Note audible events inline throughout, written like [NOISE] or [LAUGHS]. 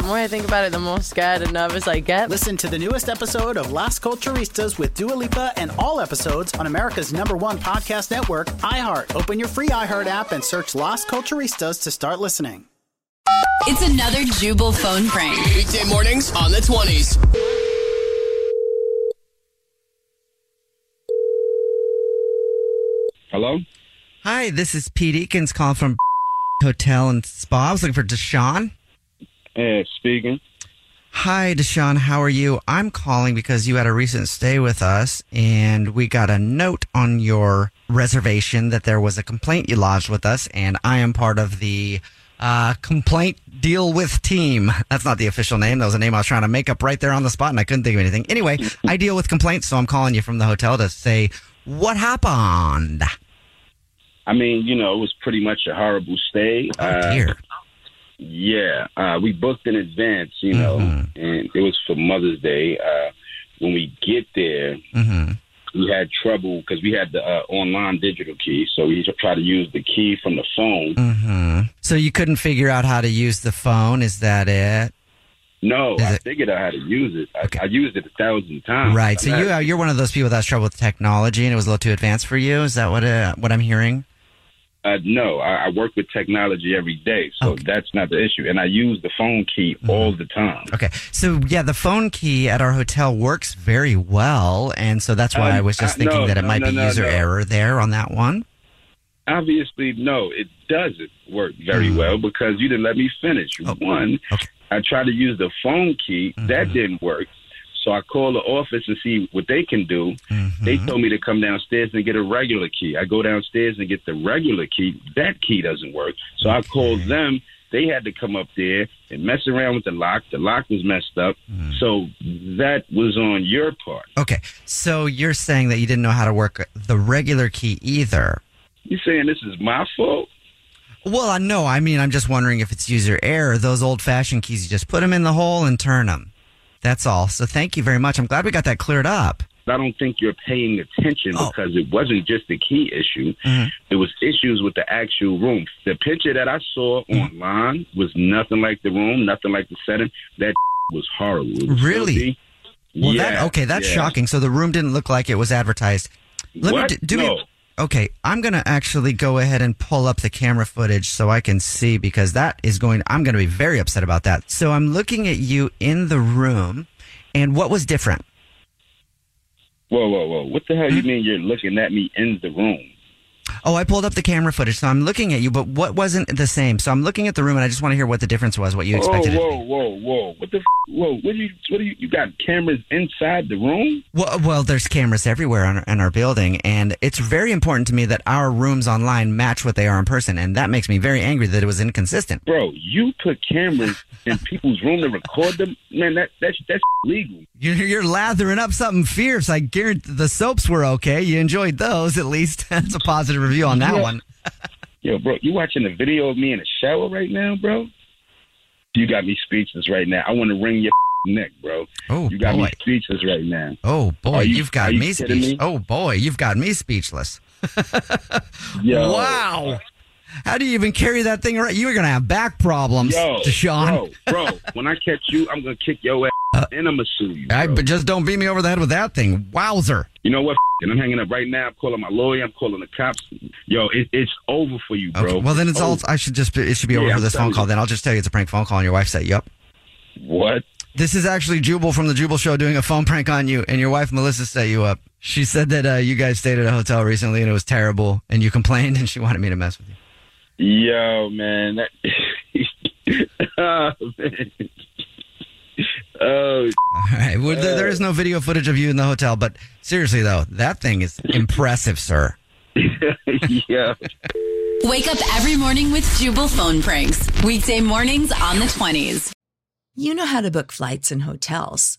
The more I think about it, the more scared and nervous I get. Listen to the newest episode of Las Culturistas with Dua Lipa and all episodes on America's number one podcast network, iHeart. Open your free iHeart app and search Las Culturistas to start listening. It's another Jubal phone prank. Weekday mornings on the 20s. Hello? Hi, this is Pete Eakins calling from Hotel and Spa. I was looking for Deshaun. Yeah, speaking. Hi, Deshaun. How are you? I'm calling because you had a recent stay with us, and we got a note on your reservation that there was a complaint you lodged with us, and I am part of the uh, complaint deal with team. That's not the official name. That was a name I was trying to make up right there on the spot, and I couldn't think of anything. Anyway, [LAUGHS] I deal with complaints, so I'm calling you from the hotel to say what happened. I mean, you know, it was pretty much a horrible stay. Oh, dear. Uh, yeah, uh, we booked in advance, you know, Mm-hmm. and it was for Mother's Day. Uh, when we get there, Mm-hmm. we had trouble because we had the uh, online digital key, so we tried to use the key from the phone. Mm-hmm. So you couldn't figure out how to use the phone? Is that it? No, Is I it- figured out how to use it. I, I used it a thousand times. Right. So you uh, you're one of those people that has trouble with technology, and it was a little too advanced for you. Is that what uh, what I'm hearing? Uh, no, I, I work with technology every day, so that's not the issue. And I use the phone key Mm-hmm. all the time. Okay. So yeah, the phone key at our hotel works very well, and so that's why Um, I was just uh, thinking no, that it no, might no, be user error there on that one. Obviously, no, it doesn't work very Mm. well because you didn't let me finish. Oh, One, I tried to use the phone key, Mm-hmm. that didn't work. So I called the office and see what they can do. Mm-hmm. They told me to come downstairs and get a regular key. I go downstairs and get the regular key. That key doesn't work. So I called them. They had to come up there and mess around with the lock. The lock was messed up. Mm. So that was on your part. Okay. So you're saying that you didn't know how to work the regular key either. You're saying this is my fault? Well, I know. I mean, I'm just wondering if it's user error. Those old fashioned keys, you just put them in the hole and turn them. That's all. So thank you very much. I'm glad we got that cleared up. I don't think you're paying attention oh. because it wasn't just the key issue. Mm-hmm. It was issues with the actual room. The picture that I saw mm-hmm. online was nothing like the room, nothing like the setting. That [LAUGHS] was horrible. Was Really? filthy. Well, yeah, that, okay, that's yeah. shocking. So the room didn't look like it was advertised. Let What? me do, do No. me. Okay, I'm gonna actually go ahead and pull up the camera footage so I can see because that is going. I'm gonna be very upset about that. So I'm looking at you in the room, and what was different? Whoa, whoa, whoa! What the hell Hmm? you mean you're looking at me in the room? Oh, I pulled up the camera footage, so I'm looking at you, but what wasn't the same? So I'm looking at the room, and I just want to hear what the difference was, what you expected. To whoa, whoa, whoa! What the? F- whoa! What do you? What do you? You got cameras inside the room? Well, well, there's cameras everywhere in our, in our building, and it's very important to me that our rooms online match what they are in person, and that makes me very angry that it was inconsistent. Bro, you put cameras in people's room to record them. Man, that that's that's legal. You're, you're lathering up something fierce. I guarantee the soaps were okay. You enjoyed those, at least. [LAUGHS] That's a positive review on that Yeah. one. [LAUGHS] Yo, bro, you watching a video of me in the shower right now, bro? You got me speechless right now. I want to wring your [LAUGHS] neck, bro. Oh, you got boy. me speechless right now. Oh boy, you- you, have got me kidding speechless. me? Oh boy, you've got me speechless. [LAUGHS] Yo. Wow. How do you even carry that thing around? You're going to have back problems, Yo, Deshaun. bro, bro, when I catch you, I'm gonna kick your ass and I'm gonna sue you. I, but just don't beat me over the head with that thing. Wowzer. You know what? And I'm hanging up right now. I'm calling my lawyer. I'm calling the cops. Yo, it, it's over for you, bro. Okay, well, then it's all. I should just. It should be over Yeah, for this phone call. you. Then I'll just tell you it's a prank phone call, and your wife said, "Yep." What? This is actually Jubal from the Jubal Show doing a phone prank on you, and your wife Melissa set you up. She said that uh, you guys stayed at a hotel recently and it was terrible, and you complained, [LAUGHS] and she wanted me to mess with you. Yo, man. [LAUGHS] Oh, man. Oh, All right. Well, there, there is no video footage of you in the hotel, but seriously though, that thing is impressive, sir. [LAUGHS] yeah. Wake up every morning with Jubal phone pranks. Weekday mornings on the 20s. You know how to book flights and hotels.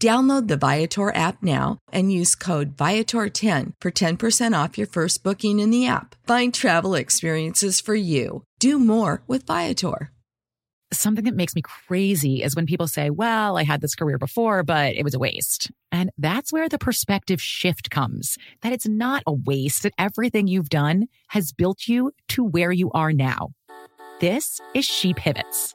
Download the Viator app now and use code Viator10 for 10% off your first booking in the app. Find travel experiences for you. Do more with Viator. Something that makes me crazy is when people say, well, I had this career before, but it was a waste. And that's where the perspective shift comes that it's not a waste, that everything you've done has built you to where you are now. This is She Pivots,